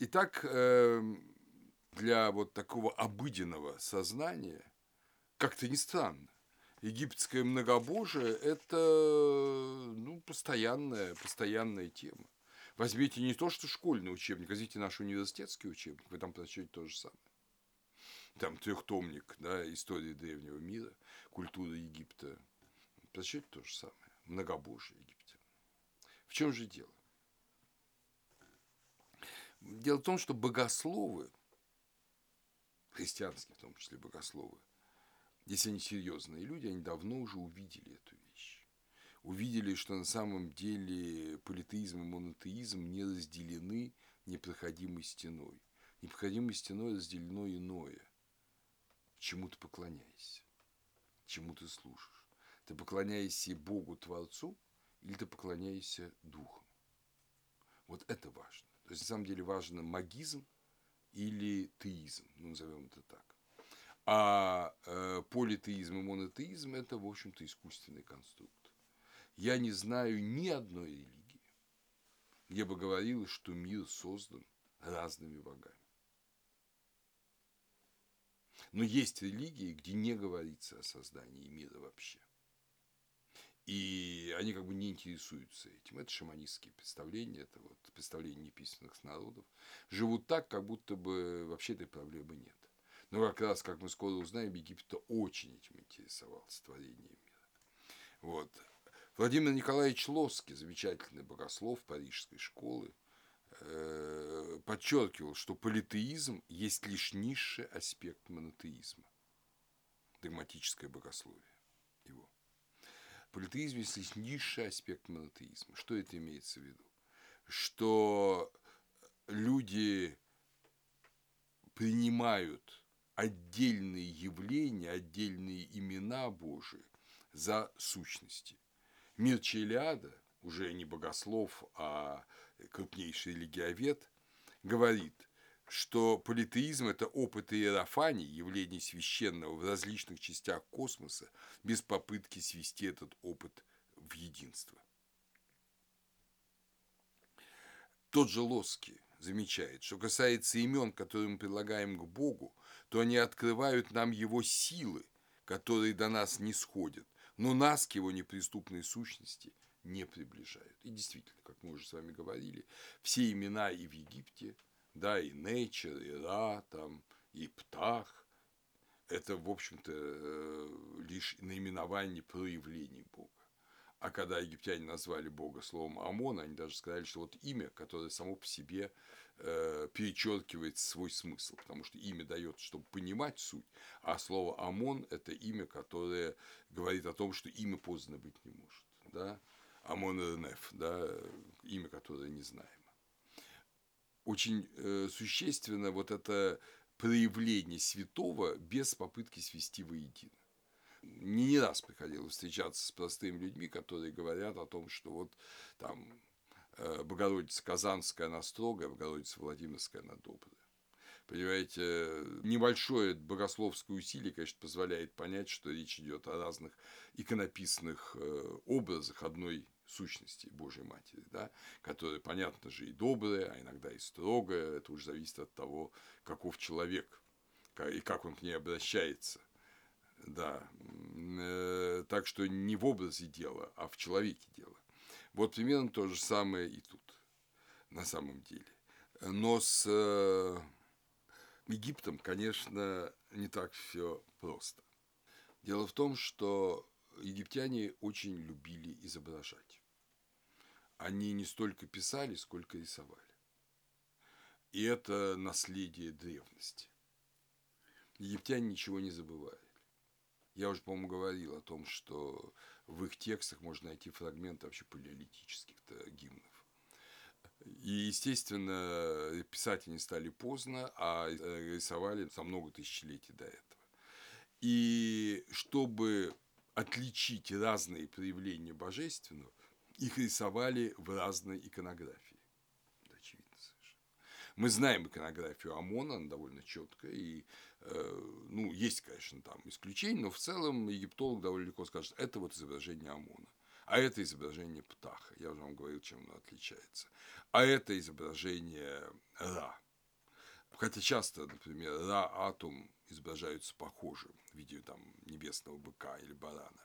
Итак, эм, для вот такого обыденного сознания, как-то не странно, египетское многобожие – это ну, постоянная, постоянная тема. Возьмите не то, что школьный учебник, возьмите наш университетский учебник, вы там прочтете то же самое. Там трехтомник, да, истории древнего мира, культура Египта. Прочтете то же самое. Многобожие египтян. В чем же дело? Дело в том, что богословы, христианские в том числе богословы, если они серьезные люди, они давно уже увидели эту вещь. Увидели, что на самом деле политеизм и монотеизм не разделены непроходимой стеной. Непроходимой стеной разделено иное. Чему ты поклоняешься? Чему ты служишь? Ты поклоняешься Богу Творцу или ты поклоняешься Духом? Вот это важно. То есть, на самом деле, важно магизм или теизм, ну, назовем это так. А э, политеизм и монотеизм – это, в общем-то, искусственный конструкт. Я не знаю ни одной религии, где бы говорилось, что мир создан разными богами. Но есть религии, где не говорится о создании мира вообще. И они как бы не интересуются этим. Это шаманистские представления, это вот представления неписанных народов. Живут так, как будто бы вообще этой проблемы нет. Но как раз, как мы скоро узнаем, Египет очень этим интересовался, творением мира. Вот. Владимир Николаевич Лоский, замечательный богослов парижской школы, э, подчеркивал, что политеизм есть лишь низший аспект монотеизма, догматическое богословие. Политеизм есть низший аспект монотеизма. Что это имеется в виду? Что люди принимают отдельные явления, отдельные имена Божии за сущности. Мир Челиада, уже не богослов, а крупнейший религиовед, говорит, что политеизм – это опыт иерофаний, явлений священного в различных частях космоса, без попытки свести этот опыт в единство. Тот же Лоски замечает, что касается имен, которые мы предлагаем к Богу, то они открывают нам его силы, которые до нас не сходят, но нас к его неприступной сущности не приближают. И действительно, как мы уже с вами говорили, все имена и в Египте, да, и Nature, и Ра, там, и Птах, это, в общем-то, э, лишь наименование проявлений Бога. А когда египтяне назвали Бога словом Амон, они даже сказали, что вот имя, которое само по себе э, перечеркивает свой смысл, потому что имя дает, чтобы понимать суть, а слово Амон – это имя, которое говорит о том, что имя поздно быть не может. Да? Амон Ренеф, да, имя, которое не знаемо. Очень э, существенно вот это проявление святого без попытки свести воедино не раз приходилось встречаться с простыми людьми, которые говорят о том, что вот там э, Богородица Казанская, она строгая, Богородица Владимирская, она добрая. Понимаете, небольшое богословское усилие, конечно, позволяет понять, что речь идет о разных иконописных э, образах одной сущности Божьей Матери, да, которая, понятно же, и добрая, а иногда и строгая, это уже зависит от того, каков человек и как он к ней обращается – да. Э, так что не в образе дела, а в человеке дело. Вот примерно то же самое и тут, на самом деле. Но с э, Египтом, конечно, не так все просто. Дело в том, что египтяне очень любили изображать. Они не столько писали, сколько рисовали. И это наследие древности. Египтяне ничего не забывают. Я уже, по-моему, говорил о том, что в их текстах можно найти фрагменты вообще палеолитических гимнов. И, естественно, писать они стали поздно, а э, рисовали за много тысячелетий до этого. И чтобы отличить разные проявления божественного, их рисовали в разной иконографии. Очевидно совершенно. Мы знаем иконографию Амона, она довольно четкая, и Э, ну, есть, конечно, там исключения, но в целом египтолог довольно легко скажет, это вот изображение Амона, а это изображение Птаха, я уже вам говорил, чем оно отличается, а это изображение Ра, Хотя часто, например, Ра, Атум изображаются похоже в виде там небесного быка или барана.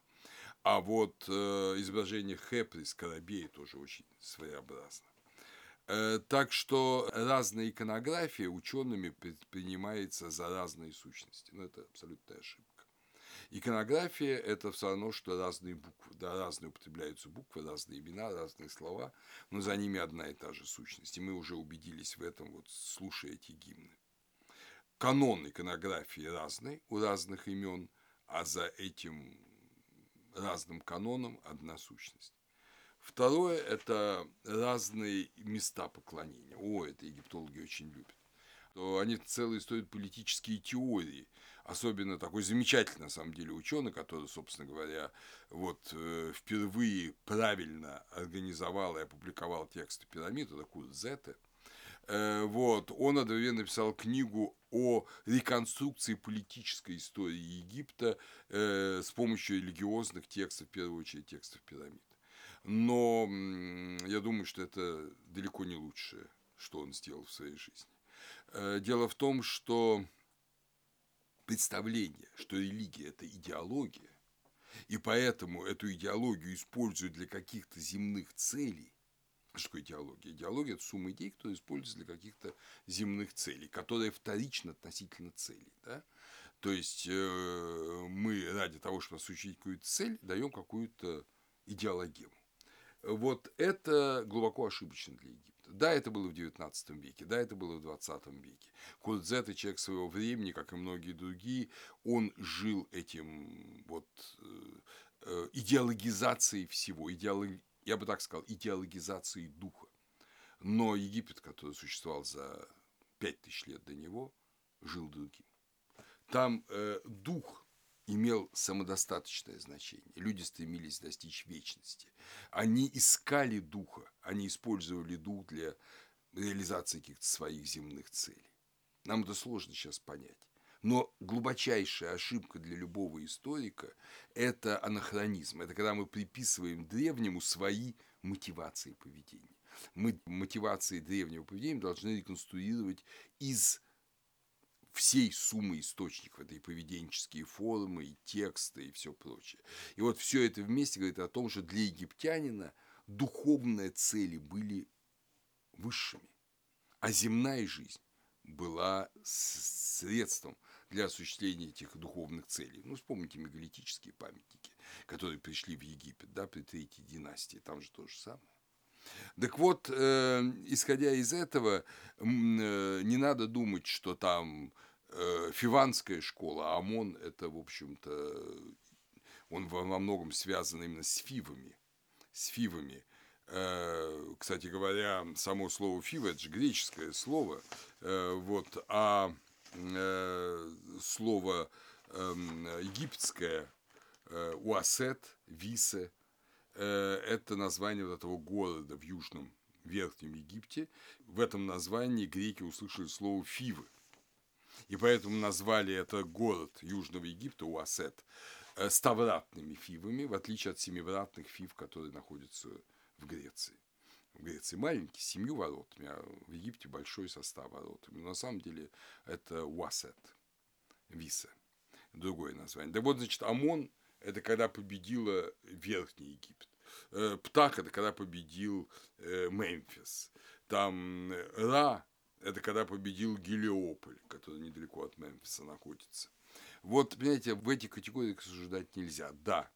А вот э, изображение Хепри, скоробей тоже очень своеобразно. Э, так что разная иконография учеными принимается за разные сущности. Но это абсолютная ошибка. Иконография – это все равно, что разные буквы. Да, разные употребляются буквы, разные имена, разные слова, но за ними одна и та же сущность. И мы уже убедились в этом, вот слушая эти гимны. Канон иконографии разный у разных имен, а за этим разным каноном одна сущность. Второе – это разные места поклонения. О, это египтологи очень любят. Они целые строят политические теории. Особенно такой замечательный, на самом деле, ученый, который, собственно говоря, вот э, впервые правильно организовал и опубликовал тексты пирамид, это Курт Зетте. Э, вот, он одновременно написал книгу о реконструкции политической истории Египта э, с помощью религиозных текстов, в первую очередь текстов пирамид но я думаю, что это далеко не лучшее, что он сделал в своей жизни. Э, дело в том, что представление, что религия – это идеология, и поэтому эту идеологию используют для каких-то земных целей. Что такое идеология? Идеология – это сумма идей, которые используются для каких-то земных целей, которые вторичны относительно целей. Да? То есть э, мы ради того, чтобы осуществить какую-то цель, даем какую-то идеологему. Вот это глубоко ошибочно для Египта. Да, это было в XIX веке, да, это было в XX веке. Курдзет, человек своего времени, как и многие другие, он жил этим вот э, э, идеологизацией всего, идеолог... я бы так сказал, идеологизацией духа. Но Египет, который существовал за пять тысяч лет до него, жил другим. Там э, дух имел самодостаточное значение. Люди стремились достичь вечности. Они искали духа, они использовали дух для реализации каких-то своих земных целей. Нам это сложно сейчас понять. Но глубочайшая ошибка для любого историка – это анахронизм. Это когда мы приписываем древнему свои мотивации поведения. Мы мотивации древнего поведения должны реконструировать из всей суммы источников, это и поведенческие формы, и тексты, и все прочее. И вот все это вместе говорит о том, что для египтянина духовные цели были высшими, а земная жизнь была средством для осуществления этих духовных целей. Ну, вспомните мегалитические памятники, которые пришли в Египет, да, при третьей династии, там же то же самое. Так вот, э, исходя из этого, э, не надо думать, что там э, фиванская школа, а ОМОН – это, в общем-то, он во, во многом связан именно с фивами. С фивами. Э, кстати говоря, само слово фива – это же греческое слово, э, вот, а э, слово э, египетское уасет, висе – это название вот этого города в Южном Верхнем Египте. В этом названии греки услышали слово «фивы». И поэтому назвали это город Южного Египта, Уасет, ставратными фивами, в отличие от семивратных фив, которые находятся Греции. В Греции маленький, семью воротами, а в Египте большой состав воротами. Но на самом деле это Уасет, Виса, другое название. Да вот, значит, Амон – это когда победила Верхний Египет. Э, Птах – это когда победил э, Мемфис. Там э, Ра – это когда победил Гелиополь, который недалеко от Мемфиса находится. Вот, понимаете, в эти категории рассуждать нельзя. Да,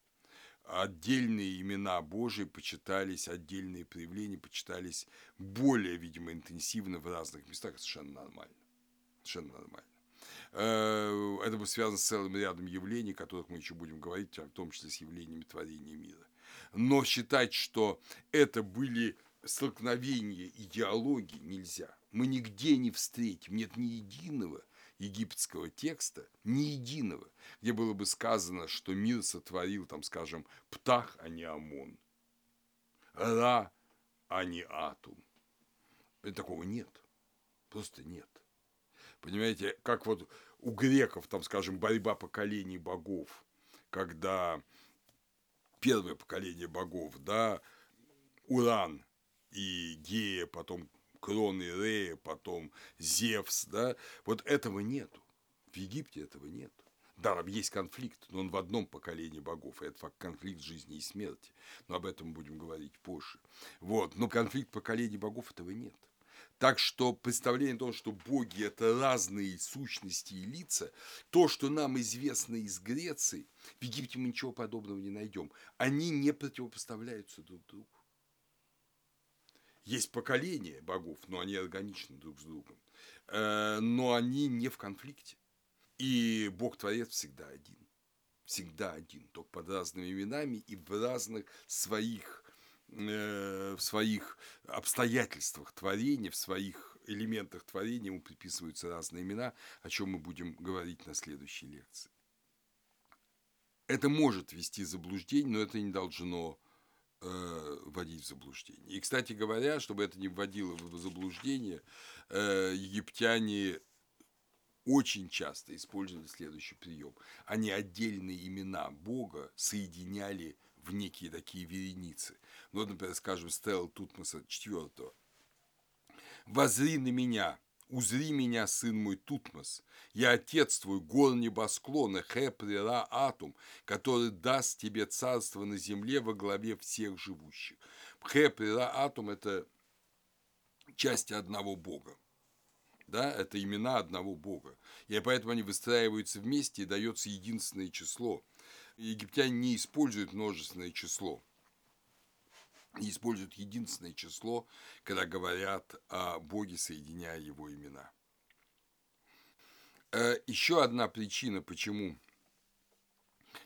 отдельные имена Божии почитались, отдельные проявления почитались более, видимо, интенсивно в разных местах. Совершенно нормально. Совершенно нормально. Это бы связано с целым рядом явлений, о которых мы еще будем говорить, в том числе с явлениями творения мира но считать, что это были столкновения идеологии нельзя. Мы нигде не встретим, нет ни единого египетского текста, ни единого, где было бы сказано, что мир сотворил, там, скажем, Птах, а не Амон, Ра, а не Атум. И такого нет. Просто нет. Понимаете, как вот у греков, там, скажем, борьба поколений богов, когда первое поколение богов, да, Уран и Гея, потом кроны Рея, потом Зевс, да, вот этого нету. В Египте этого нету. Да, есть конфликт, но он в одном поколении богов, и это конфликт жизни и смерти. Но об этом будем говорить позже. Вот, но конфликт поколений богов этого нет. Так что представление о том, что боги – это разные сущности и лица, то, что нам известно из Греции, в Египте мы ничего подобного не найдем. Они не противопоставляются друг другу. Есть поколения богов, но они органичны друг с другом. Э, но они не в конфликте. И Бог-творец всегда один. Всегда один, только под разными именами и в разных своих, э, в своих обстоятельствах творения, в своих элементах творения ему приписываются разные имена, о чем мы будем говорить на следующей лекции. Это может вести заблуждение, но это не должно э, вводить в заблуждение. И, кстати говоря, чтобы это не вводило в заблуждение, э, египтяне очень часто использовали следующий прием. Они отдельные имена Бога соединяли в некие такие вереницы. Ну, вот, например, скажем, Стелла Тутмоса IV. «Возри на меня, узри меня, сын мой Тутмос, я отец твой, гор небосклона, Хепрера Атум, который даст тебе царство на земле во главе всех живущих». Хепрера Атум – это часть одного Бога да, это имена одного бога. И поэтому они выстраиваются вместе и дается единственное число. Египтяне не используют множественное число. Используют единственное число, когда говорят о Боге, соединяя его имена. Э, Еще одна причина, почему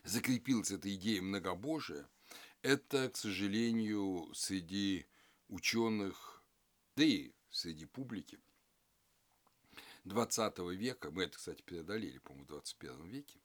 закрепилась эта идея многобожия, это, к сожалению, среди ученых, да и среди публики, 20 века, мы это, кстати, преодолели, по-моему, в 21 веке,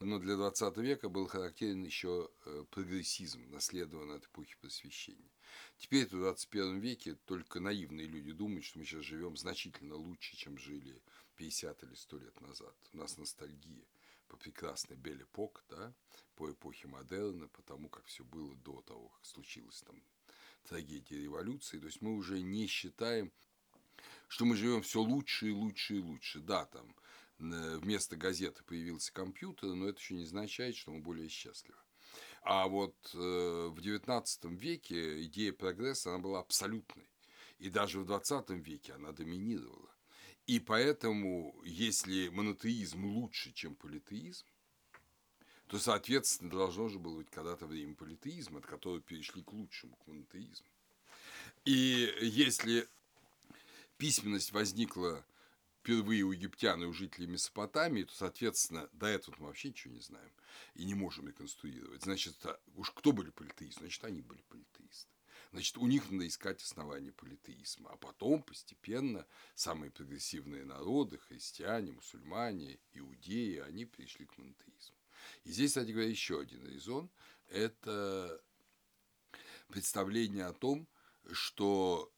но для 20 века был характерен еще э, прогрессизм, наследованный от эпохи просвещения. Теперь в 21 веке только наивные люди думают, что мы сейчас живем значительно лучше, чем жили 50 или 100 лет назад. У нас ностальгия по прекрасной Бель Эпок, да, по эпохе модерна, по тому, как все было до того, как случилась там трагедия революции. То есть мы уже не считаем что мы живем все лучше и лучше и лучше. Да, там вместо газеты появился компьютер, но это еще не означает, что мы более счастливы. А вот э, в XIX веке идея прогресса, она была абсолютной. И даже в XX веке она доминировала. И поэтому, если монотеизм лучше, чем политеизм, то, соответственно, должно же было быть когда-то время политеизма, от которого перешли к лучшему, к монотеизму. И если письменность возникла впервые у египтян и у жителей Месопотамии, то, соответственно, до этого мы вообще ничего не знаем и не можем реконструировать. Значит, уж кто были политеисты? Значит, они были политеисты. Значит, у них надо искать основания политеизма. А потом постепенно самые прогрессивные народы, христиане, мусульмане, иудеи, они перешли к монотеизму. И здесь, кстати говоря, еще один резон – это представление о том, что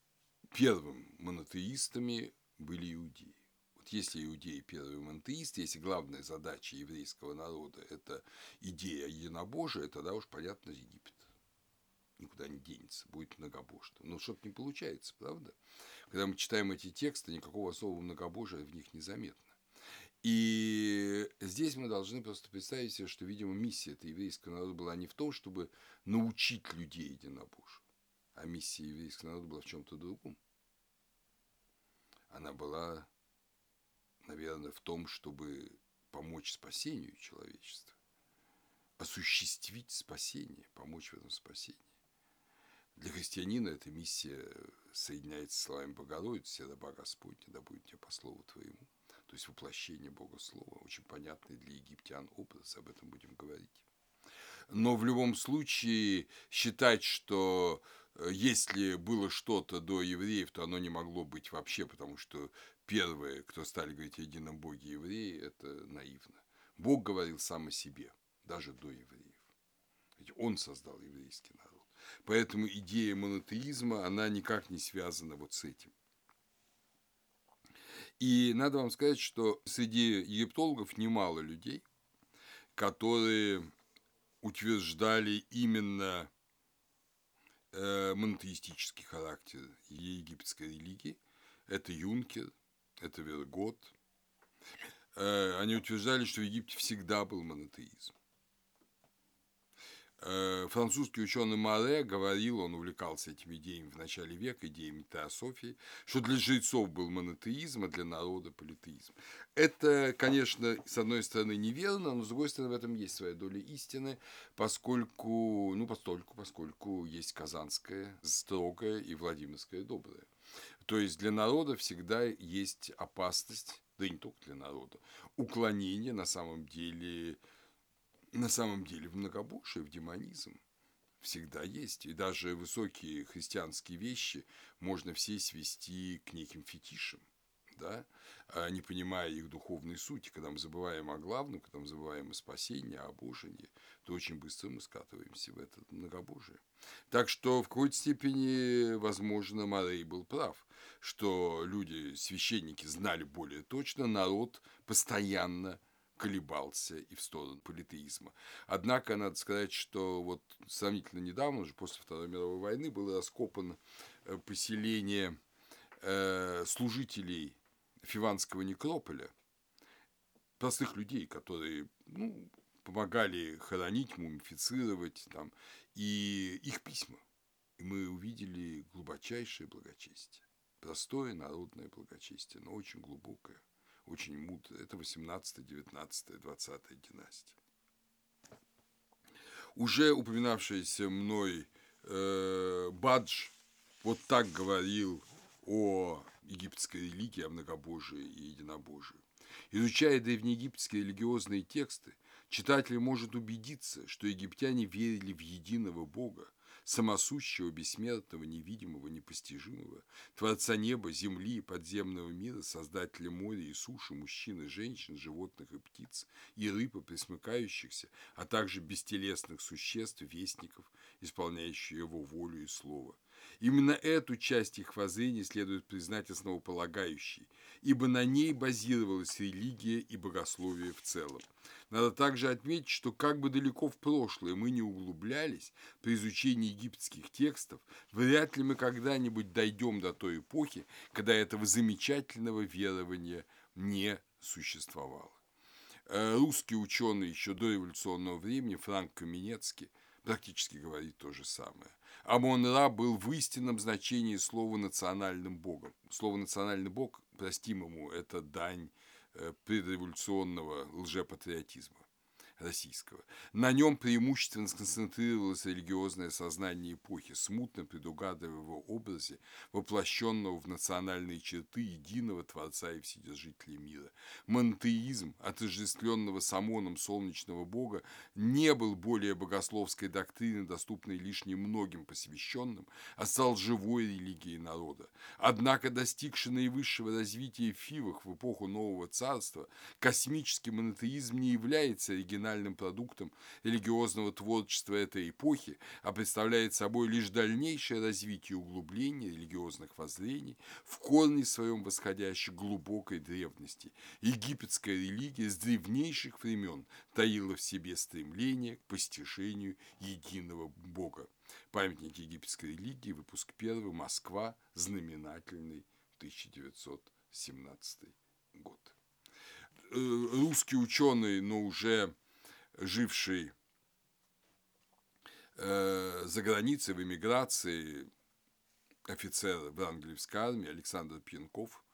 первым монотеистами были иудеи. Если иудеи первые монотеисты, если главная задача еврейского народа – это идея единобожия, тогда уж понятно Египет никуда не денется, будет многобожным. Но что-то не получается, правда? Когда мы читаем эти тексты, никакого особого многобожия в них не заметно. И здесь мы должны просто представить себе, что, видимо, миссия этой еврейского народа была не в том, чтобы научить людей единобожию, а миссия еврейского народа была в чем-то другом. Она была, наверное, в том, чтобы помочь спасению человечества, осуществить спасение, помочь в этом спасении. Для христианина эта миссия соединяется с словами Богородицы, раба Господня, да будет тебе по слову твоему. То есть воплощение Бога Слова, очень понятный для египтян образ, об этом будем говорить. Но в любом случае считать, что Э, если было что-то до евреев, то оно не могло быть вообще, потому что первые, кто стали говорить о едином Боге евреи, это наивно. Бог говорил сам о себе, даже до евреев. Ведь Он создал еврейский народ. Поэтому идея монотеизма, она никак не связана вот с этим. И надо вам сказать, что среди египтологов немало людей, которые утверждали именно э, монотеистический характер египетской религии, это Юнкер, это Вергот. Э, они утверждали, что в Египте всегда был монотеизм. Э, французский ученый Маре говорил, он увлекался этими идеями в начале века, идеями теософии, что для жрецов был монотеизм, а для народа политеизм. Это, конечно, с одной стороны неверно, но с другой стороны в этом есть своя доля истины, поскольку, ну, постольку, поскольку есть Казанская строгая и Владимирская добрая. То есть для народа всегда есть опасность, да и не только для народа, уклонение на самом деле на самом деле в многобожие, в демонизм всегда есть. И даже высокие христианские вещи можно все свести к неким фетишам, да, а не понимая их духовной сути. Когда мы забываем о главном, когда мы забываем о спасении, о божении, то очень быстро мы скатываемся в это многобожие. Так что в какой-то степени, возможно, Марей был прав, что люди, священники, знали более точно, народ постоянно – колебался и в сторону политеизма. Однако, надо сказать, что вот сравнительно недавно, уже после Второй мировой войны, было раскопано э, поселение э, служителей Фиванского некрополя, простых людей, которые ну, помогали хоронить, мумифицировать, там, и их письма. И мы увидели глубочайшее благочестие. Простое народное благочестие, но очень глубокое очень мудрая. Это 18, 19, 20 династия. Уже упоминавшийся мной э, Бадж вот так говорил о египетской религии, о многобожии и единобожии. Изучая древнеегипетские религиозные тексты, читатель может убедиться, что египтяне верили в единого Бога, самосущего, бессмертного, невидимого, непостижимого, Творца неба, земли и подземного мира, Создателя моря и суши, мужчин и женщин, животных и птиц, и рыб и присмыкающихся, а также бестелесных существ, вестников, исполняющих его волю и слово. Именно эту часть их воззрения следует признать основополагающей, ибо на ней базировалась религия и богословие в целом – надо также отметить, что как бы далеко в прошлое мы не углублялись при изучении египетских текстов, вряд ли мы когда-нибудь дойдем до той эпохи, когда этого замечательного верования не существовало. Э, русский ученый еще до революционного времени Франк Каменецкий практически говорит то же самое. Амон-Ра был в истинном значении слова «национальным богом». Слово «национальный бог», простим ему, это дань Э, предреволюционного лжепатриотизма российского. На нем преимущественно сконцентрировалось религиозное сознание эпохи, смутно предугадывая его образе, воплощенного в национальные черты единого Творца и Вседержителя мира. Монтеизм, отождествленного с ОМОНом солнечного бога, не был более богословской доктриной, доступной лишь немногим посвященным, а стал живой религией народа. Однако, достигший наивысшего развития в Фивах в эпоху Нового Царства, космический монотеизм не является оригинальным оригинальным продуктом религиозного творчества этой эпохи, а представляет собой лишь дальнейшее развитие и углубление религиозных воззрений в корне своем восходящей глубокой древности. Египетская религия с древнейших времен таила в себе стремление к постижению единого Бога. Памятник египетской религии, выпуск 1, Москва, знаменательный 1917 год э, русский ученый, но уже живший э, за границей в эмиграции офицер в английской армии Александр Пьянков,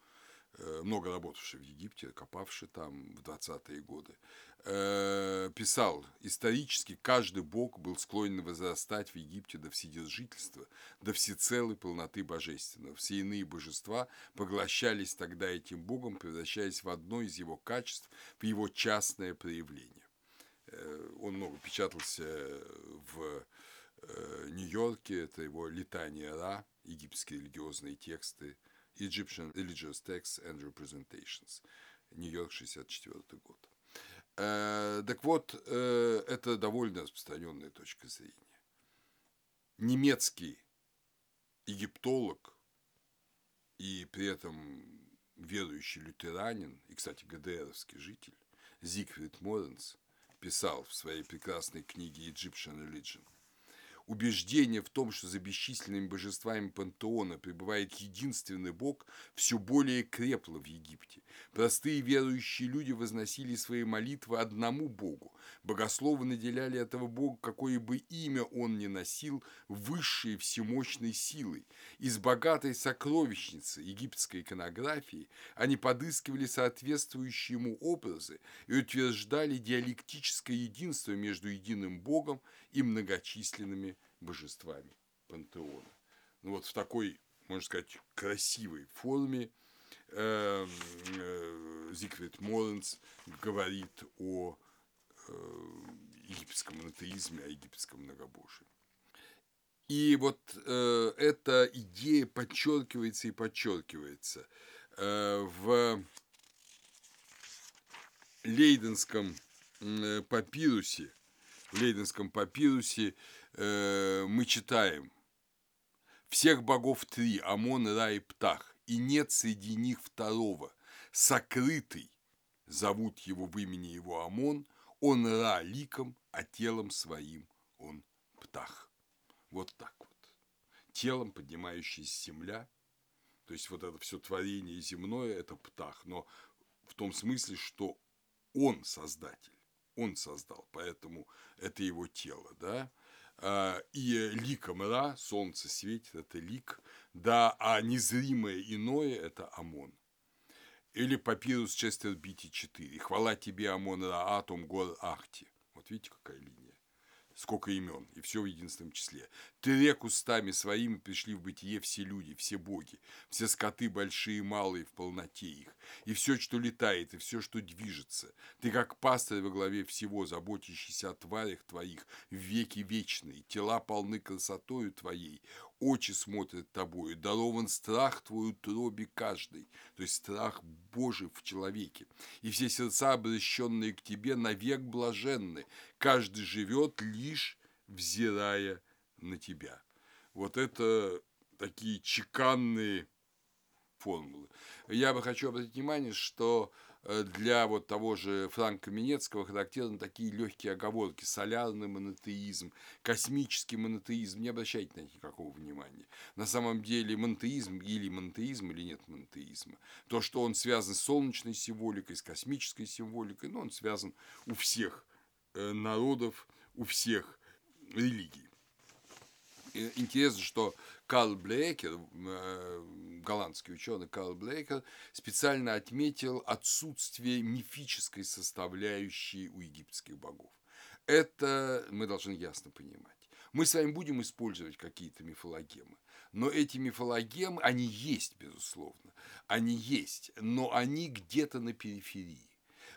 э, много работавший в Египте, копавший там в 20-е годы, э, писал, исторически каждый бог был склонен возрастать в Египте до вседержительства, до всецелой полноты божественного. Все иные божества поглощались тогда этим богом, превращаясь в одно из его качеств, в его частное проявление. Э, он много печатался в э, Нью-Йорке, это его «Летание Ра», египетские религиозные тексты, Egyptian Religious Texts and Representations, Нью-Йорк, 64 год. Э, так вот, это довольно распространенная точка зрения. Немецкий египтолог и при этом верующий лютеранин, и, кстати, ГДРовский житель, Зигфрид Моренс – писал в своей прекрасной книге Egyptian Religion, убеждение в том, что за бесчисленными божествами пантеона пребывает единственный Бог, все более крепло в Египте. Простые верующие люди возносили свои молитвы одному Богу. Богословы наделяли этого Бога, какое бы имя он ни носил, высшей всемощной силой. Из богатой сокровищницы египетской иконографии они подыскивали соответствующие ему образы и утверждали диалектическое единство между единым Богом и многочисленными божествами пантеона. Ну вот в такой, можно сказать, красивой форме э, э, Зигфрид Моренс говорит о э, египетском монотеизме, о египетском многобожии. И вот э, эта идея подчеркивается и подчеркивается э, в Лейденском э, папирусе, в Лейденском папирусе э, мы читаем «Всех богов три, Амон, Ра и Птах, и нет среди них второго, сокрытый, зовут его в имени его Амон, он Ра ликом, а телом своим он Птах». Вот так вот. Телом поднимающаяся земля, то есть вот это все творение земное – это Птах, но в том смысле, что он создатель, он создал, поэтому это его тело, да. А, и ликом Ра, солнце светит, это лик, да, а незримое иное – это Амон. Или папирус Честер Бити 4. Хвала тебе, Амон Ра, Атом, Гор, Ахти. Вот видите, какая линия сколько имен, и все в единственном числе. Ты рек устами своими пришли в бытие все люди, все боги, все скоты большие и малые в полноте их, и все, что летает, и все, что движется. Ты как пастырь во главе всего, заботящийся о тварях твоих в веки вечные, тела полны красотою твоей, очи смотрят тобою, дарован страх твой утробе каждый, то есть страх Божий в человеке, и все сердца, обращенные к тебе, навек блаженны, каждый живет лишь взирая на тебя. Вот это такие чеканные формулы. Я бы хочу обратить внимание, что Э, для вот того же Франка Минецкого характерны такие легкие оговорки. Солярный монотеизм, космический монотеизм. Не обращайте на них никакого внимания. На самом деле монотеизм или монотеизм, или нет монотеизма. То, что он связан с солнечной символикой, с космической символикой, но он связан у всех э, народов, у всех религий. Интересно, что Карл Блейкер, э, голландский ученый Карл Блейкер, специально отметил отсутствие мифической составляющей у египетских богов. Это мы должны ясно понимать. Мы с вами будем использовать какие-то мифологемы, но эти мифологемы, они есть, безусловно, они есть, но они где-то на периферии.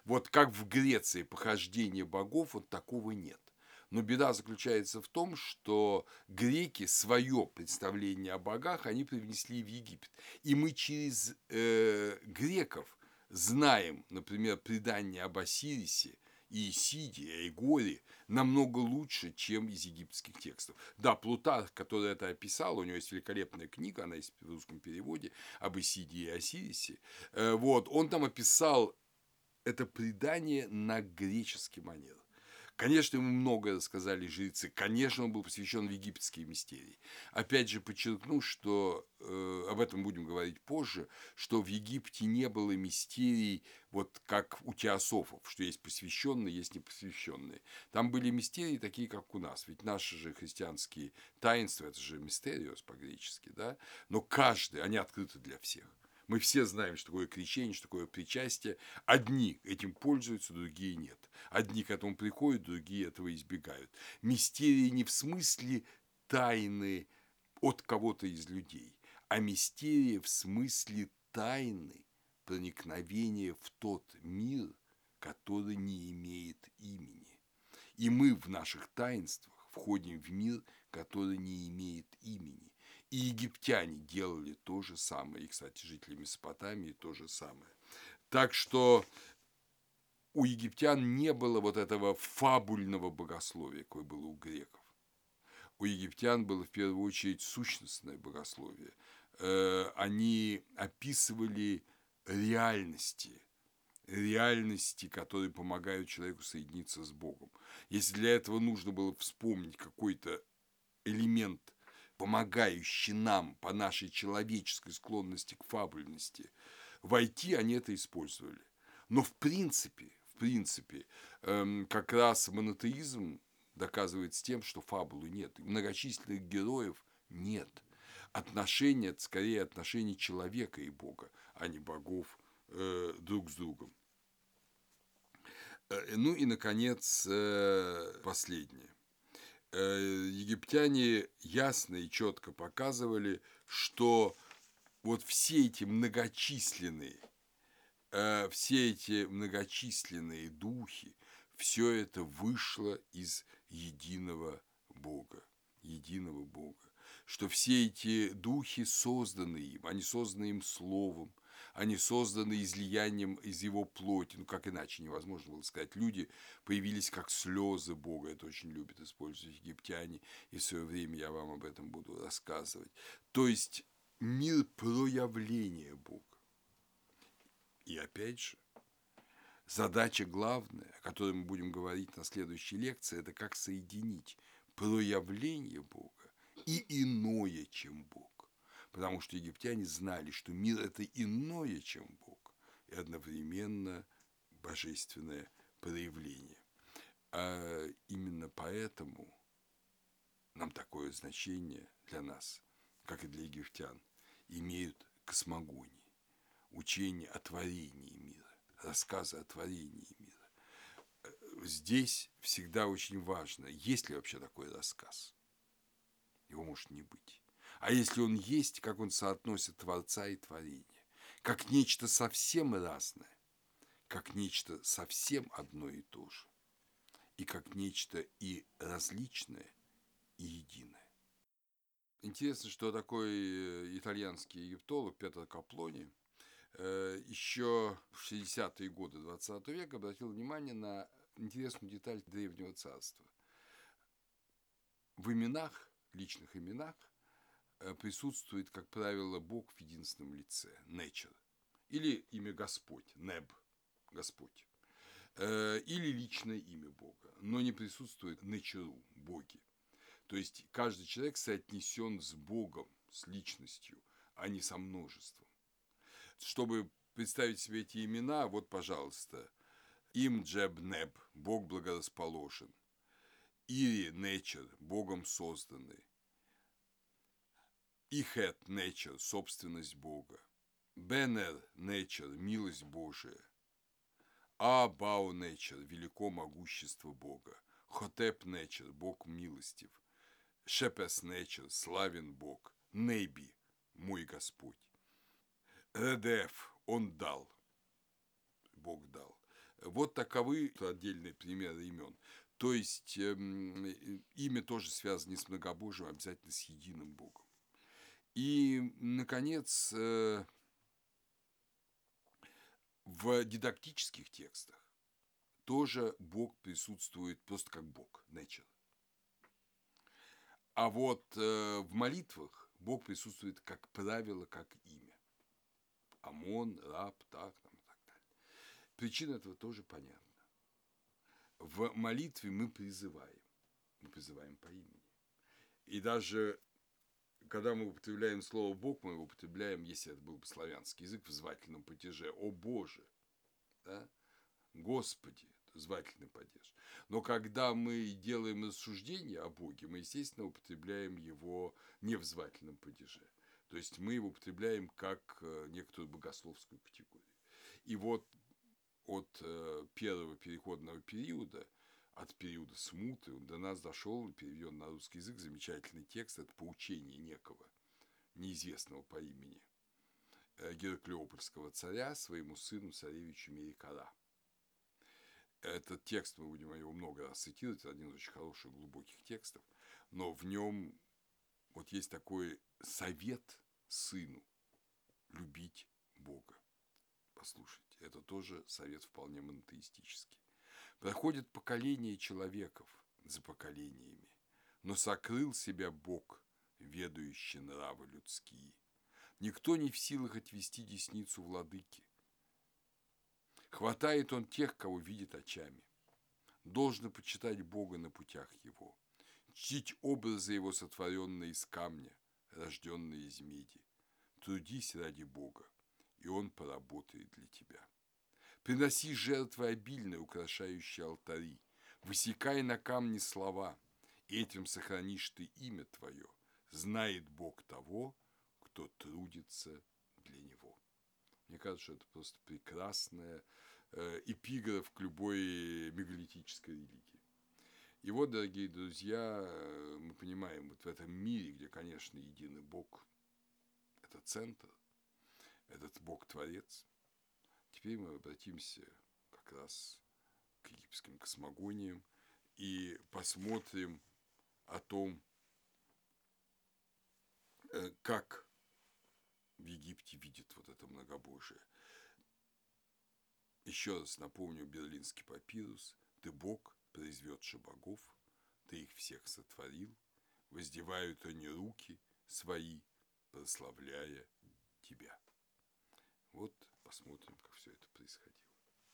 Вот как в Греции похождение богов, вот такого нет. Но беда заключается в том, что греки свое представление о богах они привнесли в Египет. И мы через э, греков знаем, например, предание об Осирисе, и Исиде, и Горе намного лучше, чем из египетских текстов. Да, Плутарх, который это описал, у него есть великолепная книга, она есть в русском переводе, об Исиде и Осирисе. Э, вот, он там описал это предание на греческий манер. Конечно, ему многое рассказали жрецы, конечно, он был посвящен в египетские мистерии. Опять же, подчеркну, что э, об этом будем говорить позже, что в Египте не было мистерий, вот как у теософов, что есть посвященные, есть непосвященные. Там были мистерии такие, как у нас. Ведь наши же христианские таинства, это же мистериос по-гречески, да? Но каждый, они открыты для всех. Мы все знаем, что такое крещение, что такое причастие. Одни этим пользуются, другие нет. Одни к этому приходят, другие этого избегают. Мистерии не в смысле тайны от кого-то из людей, а мистерия в смысле тайны проникновения в тот мир, который не имеет имени. И мы в наших таинствах входим в мир, который не имеет имени. И египтяне делали то же самое. И, кстати, жители Месопотамии то же самое. Так что у египтян не было вот этого фабульного богословия, какое было у греков. У египтян было в первую очередь сущностное богословие. Э, они описывали реальности, реальности, которые помогают человеку соединиться с Богом. Если для этого нужно было вспомнить какой-то элемент, помогающий нам по нашей человеческой склонности к фабульности, войти, они это использовали. Но в принципе, в принципе, эм, как раз монотеизм доказывается тем, что фабулы нет, многочисленных героев нет. Отношения, скорее отношения человека и Бога, а не богов э, друг с другом. Э, ну и, наконец, э, последнее. Э, египтяне ясно и четко показывали, что вот все эти многочисленные, все эти многочисленные духи, все это вышло из единого Бога, единого Бога, что все эти духи созданы им, они созданы им словом, они созданы излиянием из его плоти, ну как иначе невозможно было сказать. Люди появились как слезы Бога, это очень любят использовать египтяне, и в свое время я вам об этом буду рассказывать. То есть мир проявления Бога. И опять же, задача главная, о которой мы будем говорить на следующей лекции, это как соединить проявление Бога и иное, чем Бог потому что египтяне знали, что мир – это иное, чем Бог, и одновременно божественное проявление. А именно поэтому нам такое значение для нас, как и для египтян, имеют космогонии, учение о творении мира, рассказы о творении мира. Здесь всегда очень важно, есть ли вообще такой рассказ. Его может не быть. А если он есть, как он соотносит Творца и творение? Как нечто совсем разное, как нечто совсем одно и то же, и как нечто и различное, и единое. Интересно, что такой э, итальянский египтолог Петр Каплони э, еще в 60-е годы 20 века обратил внимание на интересную деталь Древнего Царства. В именах, личных именах, присутствует, как правило, Бог в единственном лице, nature, или имя Господь, Неб, Господь, э, или личное имя Бога, но не присутствует nature, Боги. То есть каждый человек соотнесен с Богом, с личностью, а не со множеством. Чтобы представить себе эти имена, вот, пожалуйста, им Джеб Неб, Бог благорасположен, Ири Нечер, Богом созданный, Ихет Nature – собственность Бога. Бенер Nature – милость Божия. Абау Nature – велико могущество Бога. Хотеп Nature – Бог милостив. Шепес Nature – славен Бог. Нейби – мой Господь. Редеф – Он дал. Бог дал. Вот таковы отдельные примеры имен. То есть э, имя тоже связано не с многобожием, а обязательно с единым Богом. И, наконец, э, в дидактических текстах тоже Бог присутствует просто как Бог, nature. А вот э, в молитвах Бог присутствует как правило, как имя. Амон, раб, так, там, и так далее. Причина этого тоже понятна. В молитве мы призываем, мы призываем по имени. И даже когда мы употребляем слово «Бог», мы его употребляем, если это был бы славянский язык, в звательном падеже «О Боже», да? «Господи», звательный падеж. Но когда мы делаем рассуждение о Боге, мы, естественно, употребляем его не в звательном падеже. То есть мы его употребляем как э, некоторую богословскую категорию. И вот от э, первого переходного периода – от периода смуты до нас дошел, переведен на русский язык, замечательный текст, это поучение некого, неизвестного по имени, э, Гераклеопольского царя своему сыну царевичу Мерикара. Этот текст, мы будем его много раз цитировать, это один из очень хороших, глубоких текстов, но в нем вот есть такой совет сыну любить Бога. Послушайте, это тоже совет вполне монотеистический. Проходит поколение человеков за поколениями, но сокрыл себя Бог, ведающий нравы людские. Никто не в силах отвести десницу владыки. Хватает он тех, кого видит очами. Должно почитать Бога на путях его. чтить образы его, сотворенные из камня, рожденные из меди. Трудись ради Бога, и Он поработает для тебя. Приноси жертвы обильные, украшающие алтари. Высекай на камне слова, этим сохранишь ты имя твое. Знает Бог того, кто трудится для Него. Мне кажется, что это просто прекрасная э, эпиграф к любой мегалитической религии. И вот, дорогие друзья, э, мы понимаем, вот в этом мире, где, конечно, единый Бог – это центр, этот Бог-творец, теперь мы обратимся как раз к египетским космогониям и посмотрим о том, э, как в Египте видят вот это многобожие. Еще раз напомню берлинский папирус. Ты Бог, произведший богов, ты их всех сотворил, воздевают они руки свои, прославляя тебя. Вот посмотрим, как все это происходило.